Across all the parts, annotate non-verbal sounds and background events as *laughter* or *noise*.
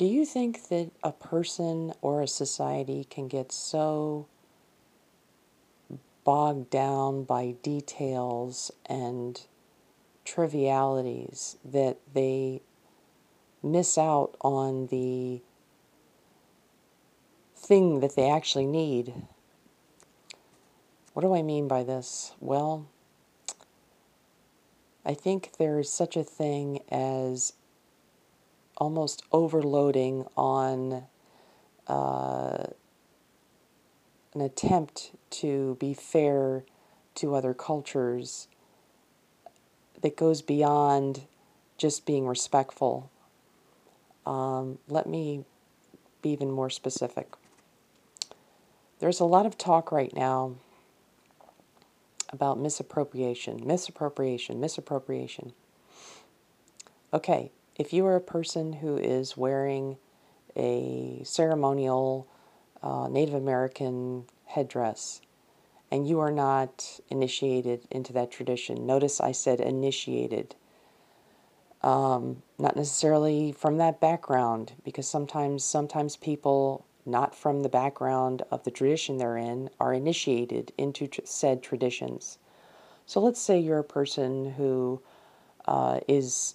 Do you think that a person or a society can get so bogged down by details and trivialities that they miss out on the thing that they actually need? What do I mean by this? Well, I think there is such a thing as almost overloading on uh, an attempt to be fair to other cultures that goes beyond just being respectful. Um, let me be even more specific. There's a lot of talk right now about misappropriation, misappropriation, misappropriation. Okay, if you are a person who is wearing a ceremonial uh, Native American headdress and you are not initiated into that tradition, notice I said initiated. Um, not necessarily from that background, because sometimes sometimes people not from the background of the tradition they're in are initiated into tr- said traditions. So let's say you're a person who uh, is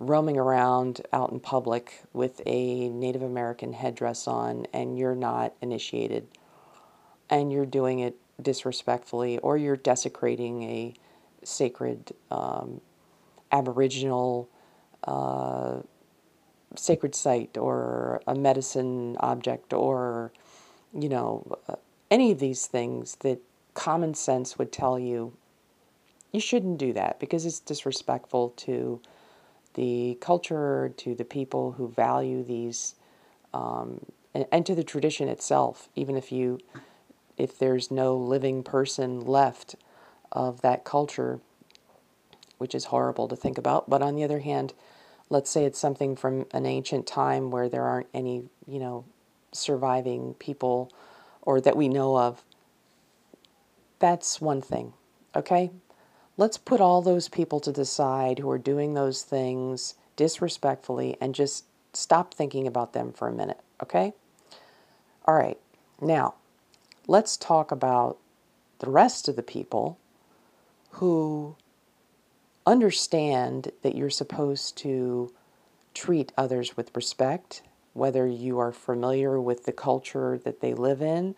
roaming around out in public with a Native American headdress on and you're not initiated and you're doing it disrespectfully or you're desecrating a sacred um, Aboriginal uh, sacred site or a medicine object or, you know, uh, any of these things that common sense would tell you you shouldn't do that because it's disrespectful to the culture, to the people who value these, um, and, and to the tradition itself. Even if you, if there's no living person left of that culture, which is horrible to think about. But on the other hand, let's say it's something from an ancient time where there aren't any, you know, surviving people or that we know of. That's one thing, okay? Let's put all those people to the side who are doing those things disrespectfully and just stop thinking about them for a minute, okay? All right, now let's talk about the rest of the people who understand that you're supposed to treat others with respect, whether you are familiar with the culture that they live in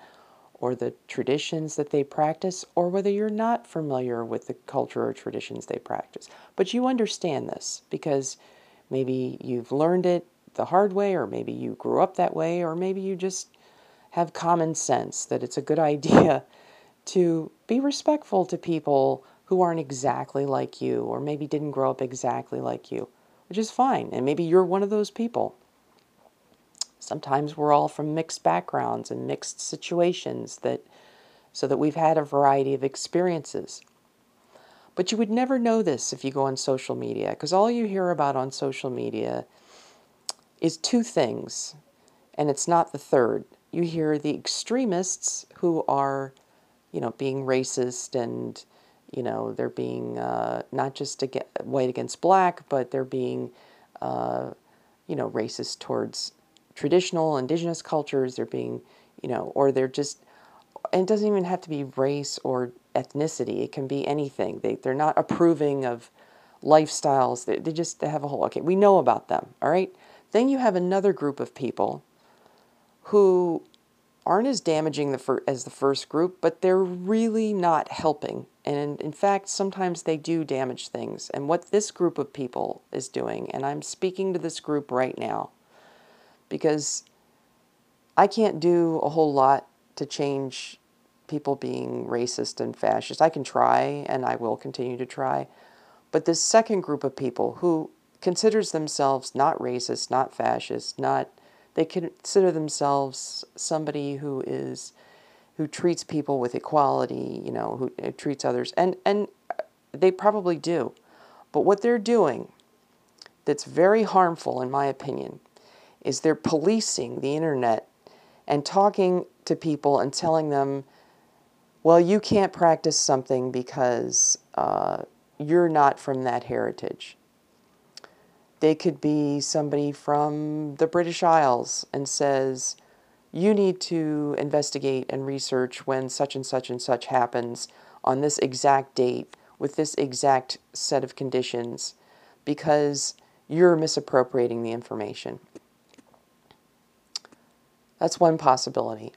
or the traditions that they practice, or whether you're not familiar with the culture or traditions they practice. But you understand this because maybe you've learned it the hard way, or maybe you grew up that way, or maybe you just have common sense that it's a good *laughs* idea to be respectful to people who aren't exactly like you, or maybe didn't grow up exactly like you, which is fine. And maybe you're one of those people. Sometimes we're all from mixed backgrounds and mixed situations that so that we've had a variety of experiences. But you would never know this if you go on social media because all you hear about on social media is two things, and it's not the third. You hear the extremists who are, you know, being racist and, you know, they're being uh, not just white against black, but they're being, uh, you know, racist towards traditional indigenous cultures they're being you know or they're just and it doesn't even have to be race or ethnicity it can be anything. They, they're not approving of lifestyles they, they just they have a whole okay we know about them all right? Then you have another group of people who aren't as damaging the fir- as the first group but they're really not helping. And in fact sometimes they do damage things. And what this group of people is doing and i'm speaking to this group right now because I can't do a whole lot to change people being racist and fascist. I can try and I will continue to try. But this second group of people who considers themselves not racist, not fascist, not they consider themselves somebody who is who treats people with equality, you know, who, who treats others and and they probably do. But what they're doing that's very harmful in my opinion is they're policing the internet and talking to people and telling them, well, you can't practice something because uh, you're not from that heritage. They could be somebody from the British Isles and says, you need to investigate and research when such and such and such happens on this exact date with this exact set of conditions because you're misappropriating the information. That's one possibility.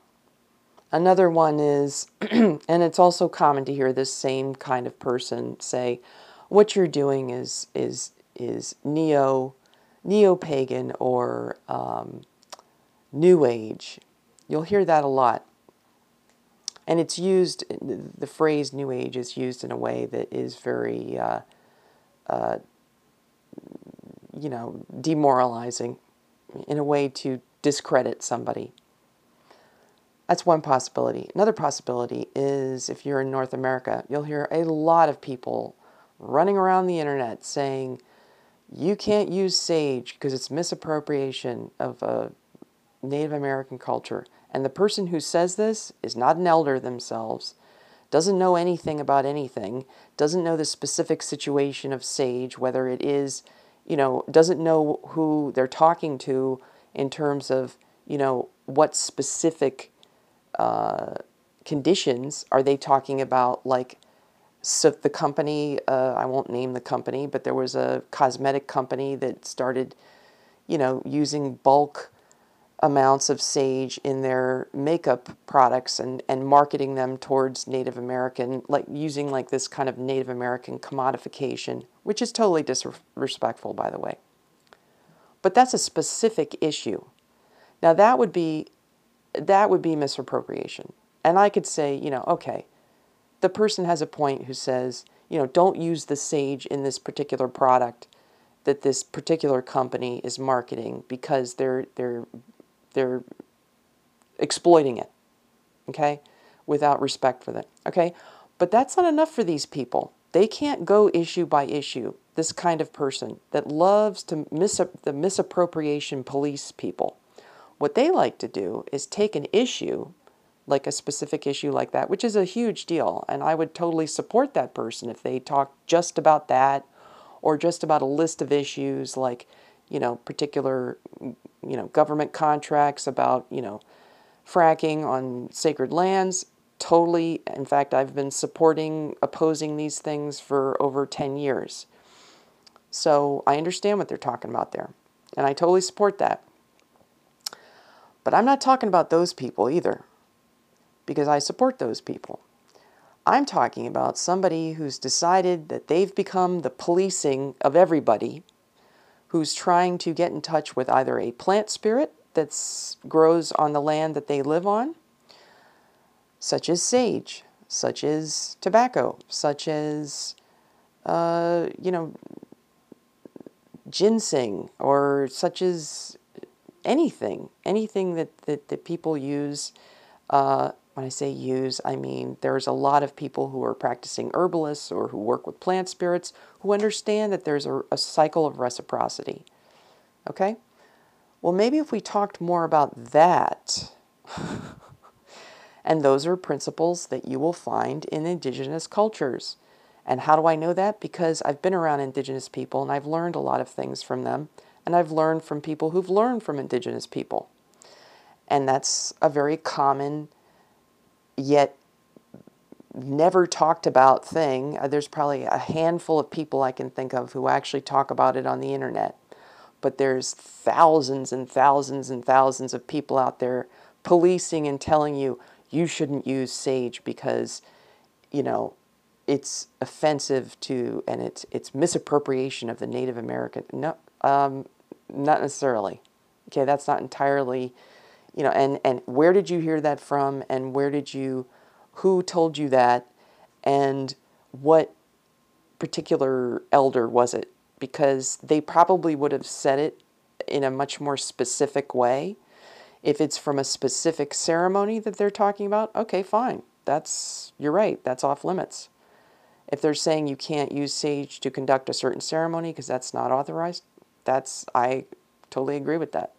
Another one is, *clears throat* and it's also common to hear this same kind of person say, what you're doing is is is neo neo pagan or um, new age. You'll hear that a lot. And it's used, the phrase new age is used in a way that is very, uh, uh, you know, demoralizing, in a way to discredit somebody. That's one possibility. Another possibility is if you're in North America, you'll hear a lot of people running around the internet saying, you can't use sage because it's misappropriation of a Native American culture. And the person who says this is not an elder themselves, doesn't know anything about anything, doesn't know the specific situation of sage, whether it is, you know, doesn't know who they're talking to in terms of, you know, what specific uh, conditions are they talking about, like so the company, uh, I won't name the company, but there was a cosmetic company that started, you know, using bulk amounts of sage in their makeup products and, and marketing them towards Native American, like using like this kind of Native American commodification, which is totally disrespectful, by the way. But that's a specific issue. Now that would be that would be misappropriation. And I could say, you know, okay, the person has a point who says, you know, don't use the sage in this particular product that this particular company is marketing because they're they're they're exploiting it. Okay? Without respect for that. Okay? But that's not enough for these people. They can't go issue by issue. This kind of person that loves to mis the misappropriation police people. What they like to do is take an issue like a specific issue like that, which is a huge deal. And I would totally support that person if they talk just about that or just about a list of issues like, you know, particular, you know, government contracts about, you know, fracking on sacred lands. Totally. In fact, I've been supporting, opposing these things for over 10 years. So I understand what they're talking about there. And I totally support that. But I'm not talking about those people either because I support those people. I'm talking about somebody who's decided that they've become the policing of everybody, who's trying to get in touch with either a plant spirit that grows on the land that they live on, such as sage, such as tobacco, such as, uh, you know, ginseng, or such as anything, anything that, that, that people use uh, when I say use, I mean there's a lot of people who are practicing herbalists or who work with plant spirits who understand that there's a, a cycle of reciprocity. Okay? Well, maybe if we talked more about that, *laughs* and those are principles that you will find in indigenous cultures. And how do I know that? Because I've been around indigenous people and I've learned a lot of things from them, and I've learned from people who've learned from indigenous people. And that's a very common yet never talked about thing. Uh, there's probably a handful of people I can think of who actually talk about it on the internet. But there's thousands and thousands and thousands of people out there policing and telling you you shouldn't use sage because, you know, it's offensive to and it's it's misappropriation of the Native American. No, um, not necessarily. Okay, that's not entirely you know, and, and where did you hear that from and where did you, who told you that and what particular elder was it? Because they probably would have said it in a much more specific way. If it's from a specific ceremony that they're talking about, okay, fine. That's, you're right, that's off limits. If they're saying you can't use sage to conduct a certain ceremony because that's not authorized, that's, I totally agree with that.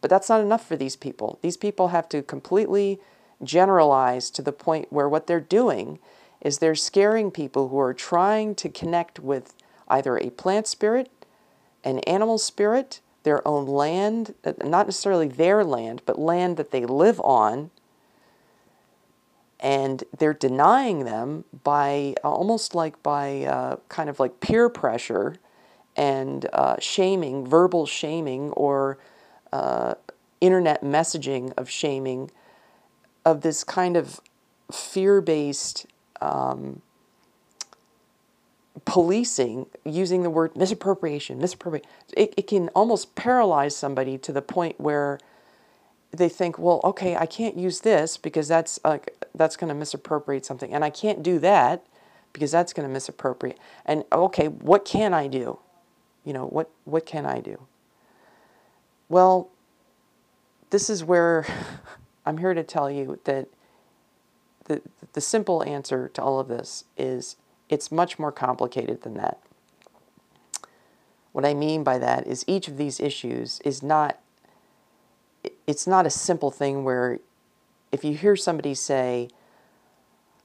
But that's not enough for these people. These people have to completely generalize to the point where what they're doing is they're scaring people who are trying to connect with either a plant spirit an animal spirit, their own land, uh, not necessarily their land, but land that they live on, and they're denying them by almost like by uh, kind of like peer pressure and uh, shaming, verbal shaming, or uh, internet messaging of shaming of this kind of fear based um, policing using the word misappropriation, misappropriation. It, it can almost paralyze somebody to the point where they think, well, okay, I can't use this because that's uh, that's going to misappropriate something, and I can't do that because that's going to misappropriate. And okay, what can I do? You know, what what can I do? Well, this is where *laughs* I'm here to tell you that the the simple answer to all of this is it's much more complicated than that. What I mean by that is each of these issues is not it's not a simple thing where if you hear somebody say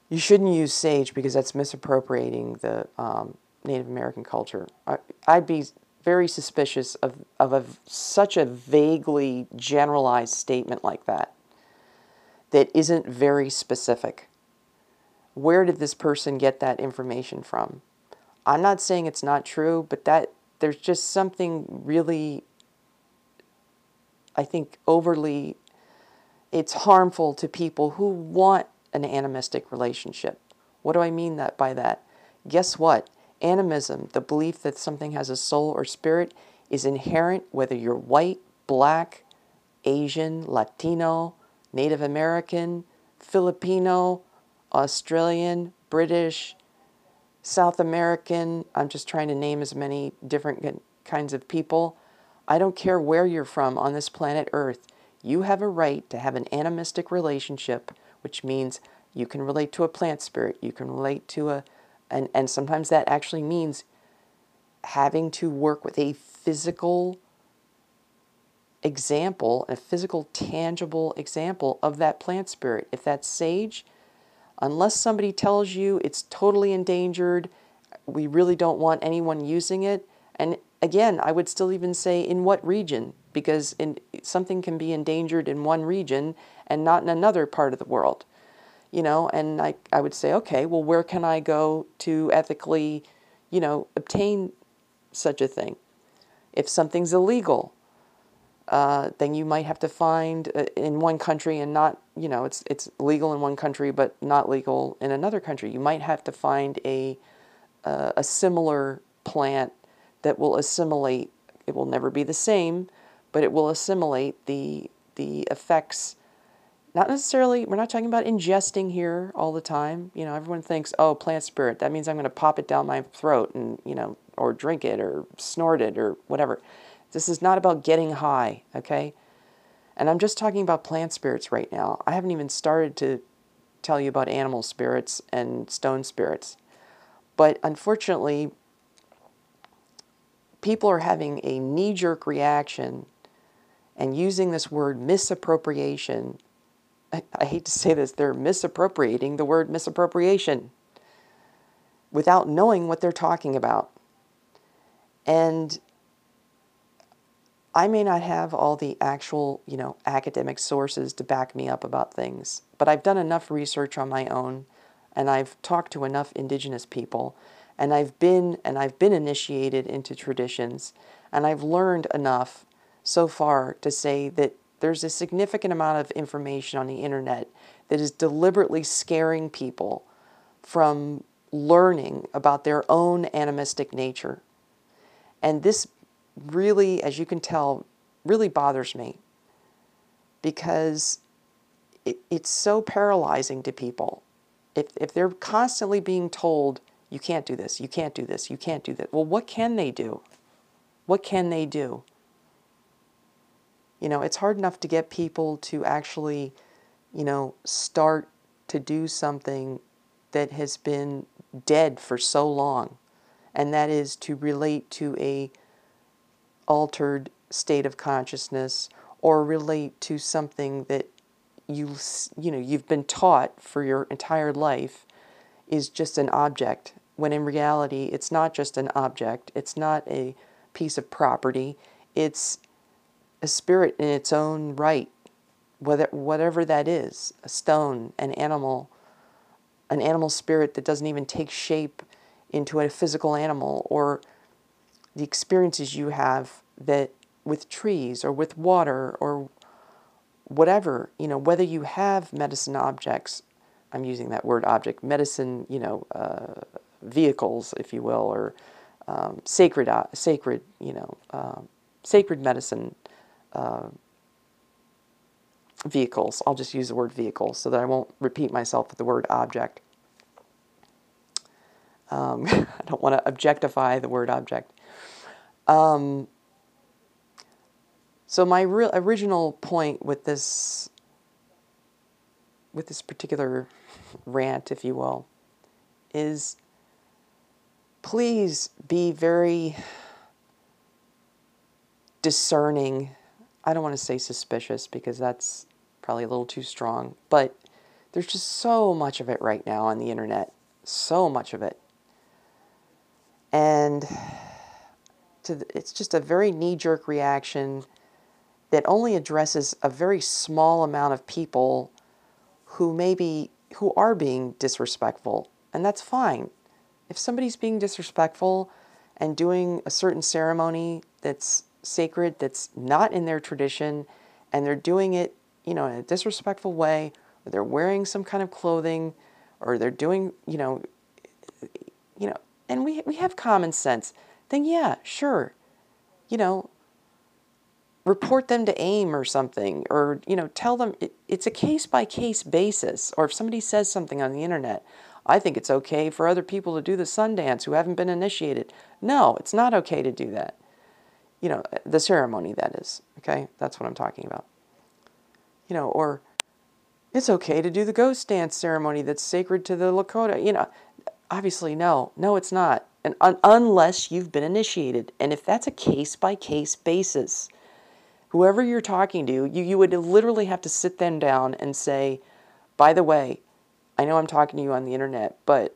you shouldn't use sage because that's misappropriating the um, Native American culture, I, would be very suspicious of, of a, such a vaguely generalized statement like that that isn't very specific. Where did this person get that information from? I'm not saying it's not true, but that there's just something really I think, overly, it's harmful to people who want an animistic relationship. What do I mean that by that? Guess what? Animism, the belief that something has a soul or spirit, is inherent whether you're white, black, Asian, Latino, Native American, Filipino, Australian, British, South American. I'm just trying to name as many different kinds of people. I don't care where you're from on this planet Earth. You have a right to have an animistic relationship, which means you can relate to a plant spirit, you can relate to a, and, and sometimes that actually means having to work with a physical example, a physical, tangible example of that plant spirit. If that's sage, unless somebody tells you it's totally endangered, we really don't want anyone using it, and again, I would still even say in what region, because in, something can be endangered in one region and not in another part of the world. You know, and I, I would say, okay, well, where can I go to ethically, you know, obtain such a thing? If something's illegal, uh, then you might have to find uh, in one country and not, you know, it's it's legal in one country but not legal in another country. You might have to find a uh, a similar plant that will assimilate. It will never be the same, but it will assimilate the the effects. Not necessarily, we're not talking about ingesting here all the time. You know, everyone thinks, oh, plant spirit, that means I'm going to pop it down my throat and, you know, or drink it or snort it or whatever. This is not about getting high, okay? And I'm just talking about plant spirits right now. I haven't even started to tell you about animal spirits and stone spirits. But unfortunately, people are having a knee jerk reaction and using this word misappropriation. I, I, hate to say this, they're misappropriating the word misappropriation without knowing what they're talking about. And I may not have all the actual, you know, academic sources to back me up about things, but I've done enough research on my own and I've talked to enough indigenous people and I've been and I've been initiated into traditions and I've learned enough so far to say that there's a significant amount of information on the internet that is deliberately scaring people from learning about their own animistic nature. And this really, as you can tell, really bothers me because it, it's so paralyzing to people. If, if they're constantly being told you can't do this. You can't do this. You can't do that. Well, what can they do? What can they do? You know, it's hard enough to get people to actually, you know, start to do something that has been dead for so long, and that is to relate to a altered state of consciousness or relate to something that you you know you've been taught for your entire life is just an object when in reality it's not just an object, it's not a piece of property. It's a spirit in its own right, whether, whatever that is a stone, an animal, an animal spirit that doesn't even take shape into a physical animal, or the experiences you have that with trees or with water or whatever, you know, whether you have medicine objects, I'm using that word object, medicine, you know, uh, vehicles, if you will, or um, sacred, uh, sacred, you know, uh, sacred medicine uh, vehicles. I'll just use the word vehicle so that I won't repeat myself with the word object. Um, *laughs* I don't want to objectify the word object. Um, so my real original point with this with this particular rant, if you will, is please be very discerning. I don't want to say suspicious because that's probably a little too strong, but there's just so much of it right now on the internet. So much of it. And to, it's just a very knee jerk reaction that only addresses a very small amount of people who maybe who are being disrespectful and that's fine if somebody's being disrespectful and doing a certain ceremony that's sacred that's not in their tradition and they're doing it you know in a disrespectful way or they're wearing some kind of clothing or they're doing you know you know and we we have common sense then yeah sure you know report them to AIM or something, or you know, tell them it, it's a case by case basis. Or if somebody says something on the internet, I think it's okay for other people to do the Sundance who haven't been initiated. No, it's not okay to do that. You know, the ceremony that is. Okay, that's what I'm talking about. You know, or it's okay to do the ghost dance ceremony that's sacred to the Lakota. You know, obviously no, no, it's not. And un- unless you've been initiated, and if that's a case by case basis whoever you're talking to, you, you would literally have to sit them down and say, by the way, I know I'm talking to you on the internet, but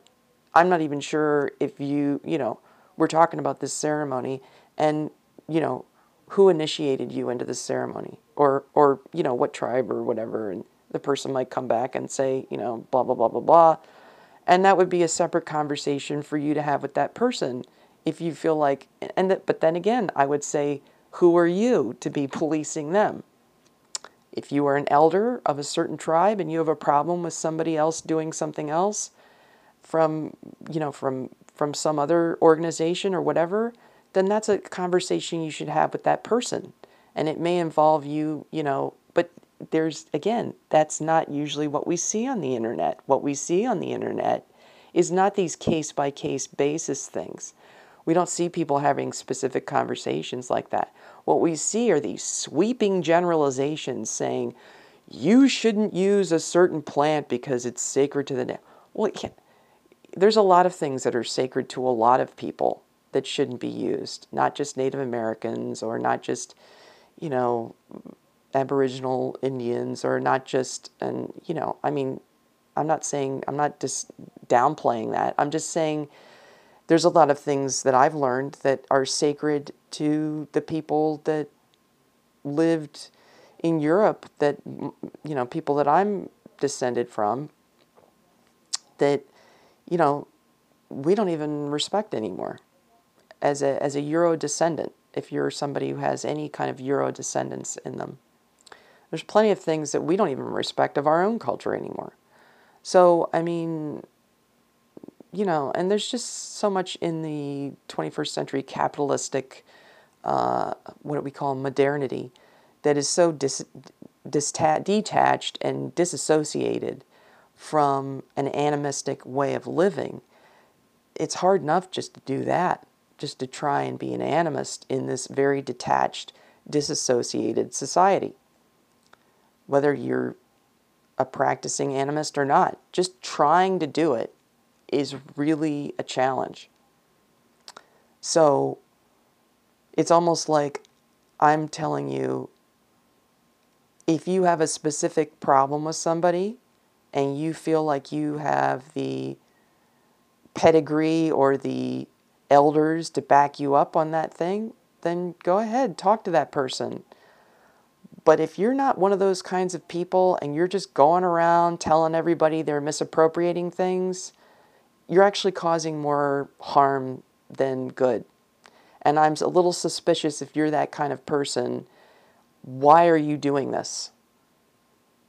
I'm not even sure if you, you know, we're talking about this ceremony and, you know, who initiated you into this ceremony or, or, you know, what tribe or whatever. And the person might come back and say, you know, blah, blah, blah, blah, blah. And that would be a separate conversation for you to have with that person if you feel like, and that, but then again, I would say, who are you to be *laughs* policing them? If you are an elder of a certain tribe and you have a problem with somebody else doing something else from, you know, from from some other organization or whatever, then that's a conversation you should have with that person. And it may involve you, you know, but there's again, that's not usually what we see on the internet. What we see on the internet is not these case by case basis things. We don't see people having specific conversations like that. What we see are these sweeping generalizations saying, you shouldn't use a certain plant because it's sacred to the devil. Well, there's a lot of things that are sacred to a lot of people that shouldn't be used, not just Native Americans or not just, you know, Aboriginal Indians or not just, and, you know, I mean, I'm not saying, I'm not just downplaying that. I'm just saying there's a lot of things that I've learned that are sacred to the people that lived in Europe that you know people that I'm descended from that you know we don't even respect anymore. As a as a Euro descendant if you're somebody who has any kind of Euro descendants in them there's plenty of things that we don't even respect of our own culture anymore. So I mean you know, and there's just so much in the 21st century capitalistic, uh, what do we call modernity, that is so dis- dista- detached and disassociated from an animistic way of living. It's hard enough just to do that, just to try and be an animist in this very detached, disassociated society. Whether you're a practicing animist or not, just trying to do it is really a challenge. So it's almost like I'm telling you if you have a specific problem with somebody and you feel like you have the pedigree or the elders to back you up on that thing, then go ahead, talk to that person. But if you're not one of those kinds of people and you're just going around telling everybody they're misappropriating things, you're actually causing more harm than good. And I'm a little suspicious if you're that kind of person, why are you doing this?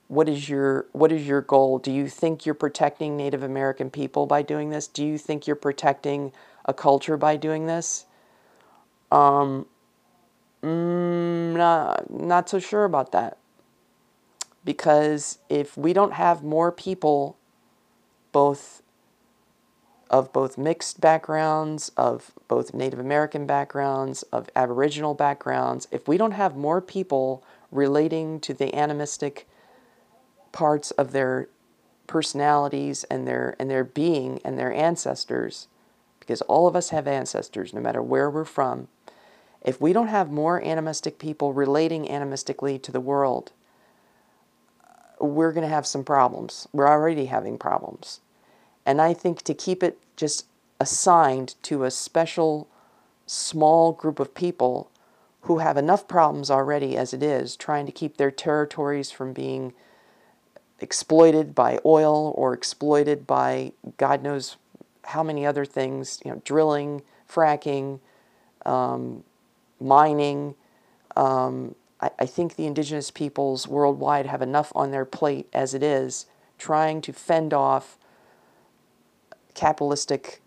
What is your what is your goal? Do you think you're protecting Native American people by doing this? Do you think you're protecting a culture by doing this? Um, mm, not, not so sure about that. Because if we don't have more people, both of both mixed backgrounds, of both Native American backgrounds, of Aboriginal backgrounds, if we don't have more people relating to the animistic parts of their personalities and their and their being and their ancestors, because all of us have ancestors, no matter where we're from. If we don't have more animistic people relating animistically to the world, we're going to have some problems. We're already having problems. And I think to keep it just assigned to a special small group of people who have enough problems already as it is, trying to keep their territories from being exploited by oil or exploited by God knows how many other things, you know, drilling, fracking, um, mining. Um, I, I think the indigenous peoples worldwide have enough on their plate as it is, trying to fend off capitalistic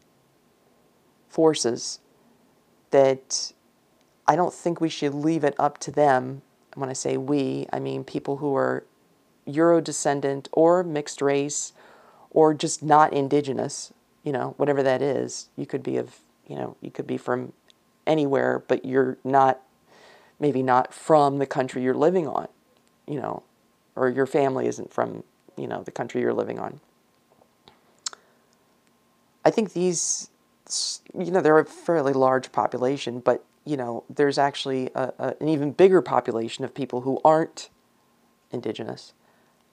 forces that I don't think we should leave it up to them. When I say we, I mean people who are Euro descendant or mixed race or just not indigenous, you know, whatever that is. You could be of, you know, you could be from anywhere, but you're not, maybe not from the country you're living on, you know, or your family isn't from, you know, the country you're living on. I think these, you know, they're a fairly large population, but, you know, there's actually a, a, an even bigger population of people who aren't indigenous.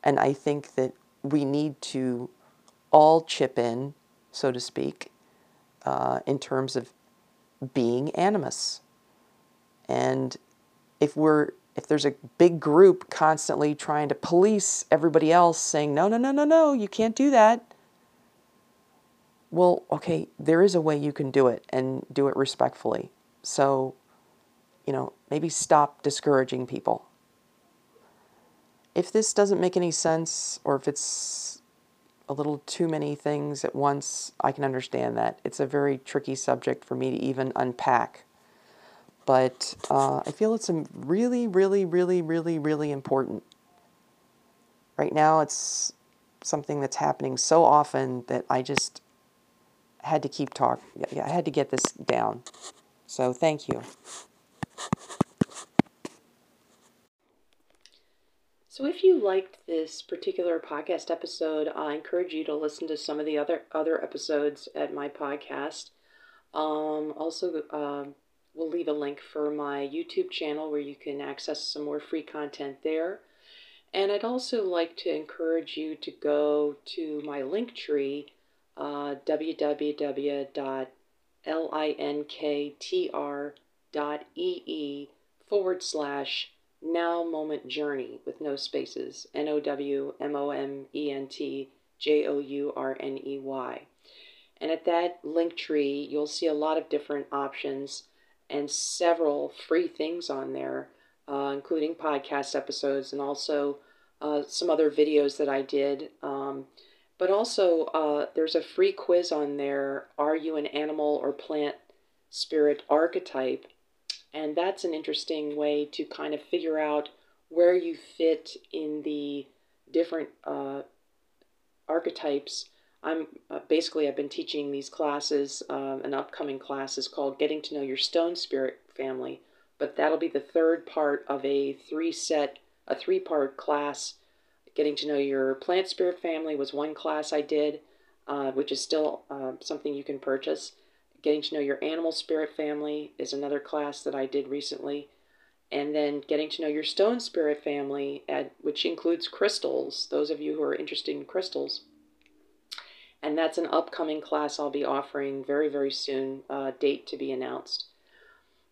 And I think that we need to all chip in, so to speak, uh, in terms of being animus. And if we're if there's a big group constantly trying to police everybody else saying no no no no no you can't do that well, okay, there is a way you can do it and do it respectfully. So, you know, maybe stop discouraging people. If this doesn't make any sense or if it's a little too many things at once, I can understand that. It's a very tricky subject for me to even unpack. But uh, I feel it's really, really, really, really, really important. Right now, it's something that's happening so often that I just had to keep talking. Yeah, I had to get this down. So thank you. So if you liked this particular podcast episode, I encourage you to listen to some of the other other episodes at my podcast. Um, also, uh, we'll leave a link for my YouTube channel where you can access some more free content there. And I'd also like to encourage you to go to my link tree uh, www.linktr.ee forward slash now moment journey with no spaces N O W M O M E N T J O U R N E Y. And at that link tree, you'll see a lot of different options and several free things on there, uh, including podcast episodes and also uh, some other videos that I did. Um, but also, uh, there's a free quiz on there Are you an animal or plant spirit archetype? And that's an interesting way to kind of figure out where you fit in the different uh, archetypes. I'm uh, basically I've been teaching these classes, uh, an upcoming class is called Getting to Know Your Stone Spirit Family, but that'll be the third part of a three set, a three part class Getting to know your plant spirit family was one class I did, uh, which is still uh, something you can purchase. Getting to know your animal spirit family is another class that I did recently. And then getting to know your stone spirit family, at, which includes crystals, those of you who are interested in crystals. And that's an upcoming class I'll be offering very, very soon, uh, date to be announced.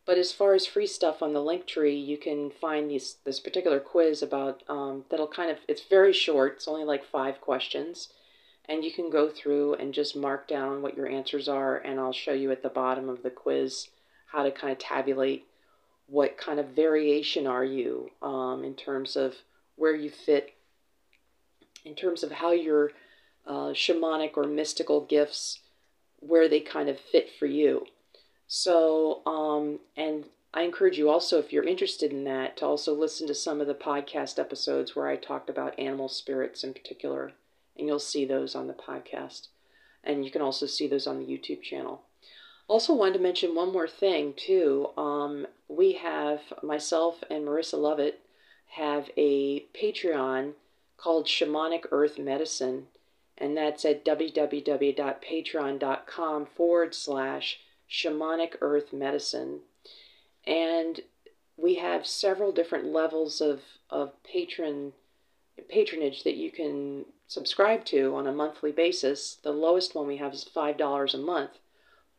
But as far as free stuff on the link tree, you can find these, this particular quiz about um, that'll kind of it's very short. It's only like five questions, and you can go through and just mark down what your answers are. And I'll show you at the bottom of the quiz how to kind of tabulate what kind of variation are you um, in terms of where you fit, in terms of how your uh, shamanic or mystical gifts, where they kind of fit for you. So, um, and I encourage you also, if you're interested in that, to also listen to some of the podcast episodes where I talked about animal spirits in particular, and you'll see those on the podcast. And you can also see those on the YouTube channel. Also, wanted to mention one more thing, too. Um, we have, myself and Marissa Lovett have a Patreon called Shamanic Earth Medicine, and that's at www.patreon.com forward slash shamanic earth medicine. And we have several different levels of, of patron patronage that you can subscribe to on a monthly basis. The lowest one we have is $5 a month.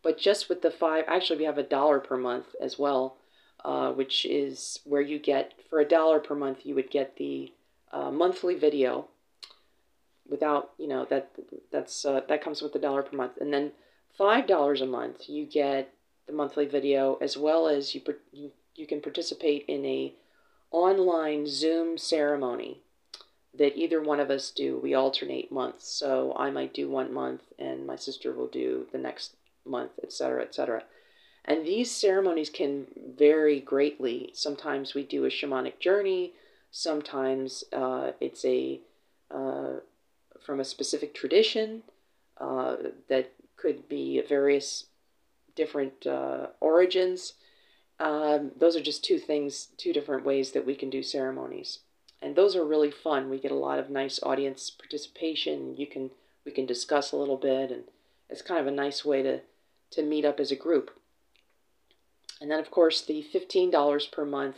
But just with the five, actually, we have a dollar per month as well, uh, which is where you get, for a dollar per month, you would get the uh, monthly video without, you know, that that's uh, that comes with a dollar per month. And then $5 a month, you get the monthly video as well as you, you, you can participate in a online Zoom ceremony that either one of us do. We alternate months. So I might do one month and my sister will do the next month, etc., etc. And these ceremonies can vary greatly. Sometimes we do a shamanic journey. Sometimes uh, it's a uh, from a specific tradition uh, that could be various different uh, origins. Um, those are just two things, two different ways that we can do ceremonies, and those are really fun. We get a lot of nice audience participation. You can we can discuss a little bit, and it's kind of a nice way to to meet up as a group. And then, of course, the fifteen dollars per month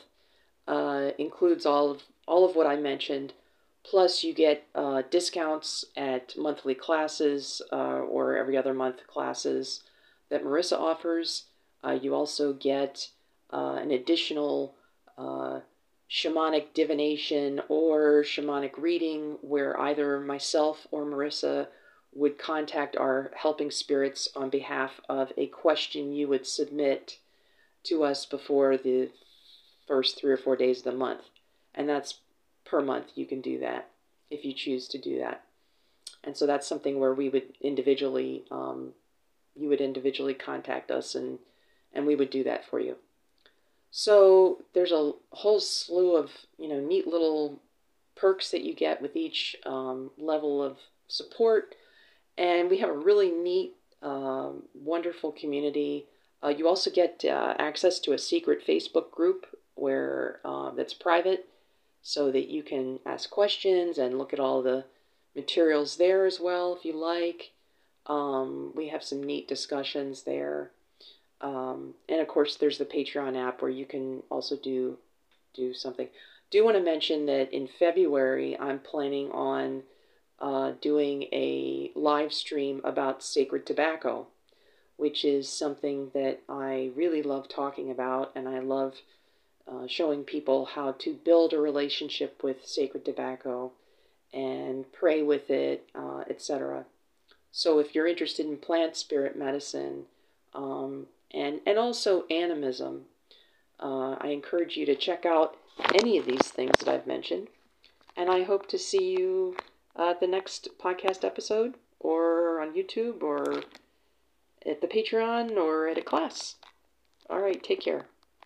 uh, includes all of all of what I mentioned Plus, you get uh, discounts at monthly classes uh, or every other month classes that Marissa offers. Uh, you also get uh, an additional uh, shamanic divination or shamanic reading where either myself or Marissa would contact our helping spirits on behalf of a question you would submit to us before the first three or four days of the month. And that's per month you can do that if you choose to do that. And so that's something where we would individually, um, you would individually contact us and, and we would do that for you. So there's a whole slew of, you know, neat little perks that you get with each um, level of support. And we have a really neat, um, wonderful community. Uh, you also get uh, access to a secret Facebook group where uh, that's private so that you can ask questions and look at all the materials there as well if you like. Um, we have some neat discussions there. Um, and of course, there's the Patreon app where you can also do do something. Do want to mention that in February I'm planning on uh, doing a live stream about sacred tobacco, which is something that I really love talking about, and I love uh, showing people how to build a relationship with sacred tobacco and pray with it, uh, etc. So if you're interested in plant spirit medicine um, and, and also animism, uh, I encourage you to check out any of these things that I've mentioned. And I hope to see you at the next podcast episode or on YouTube or at the Patreon or at a class. All right, take care.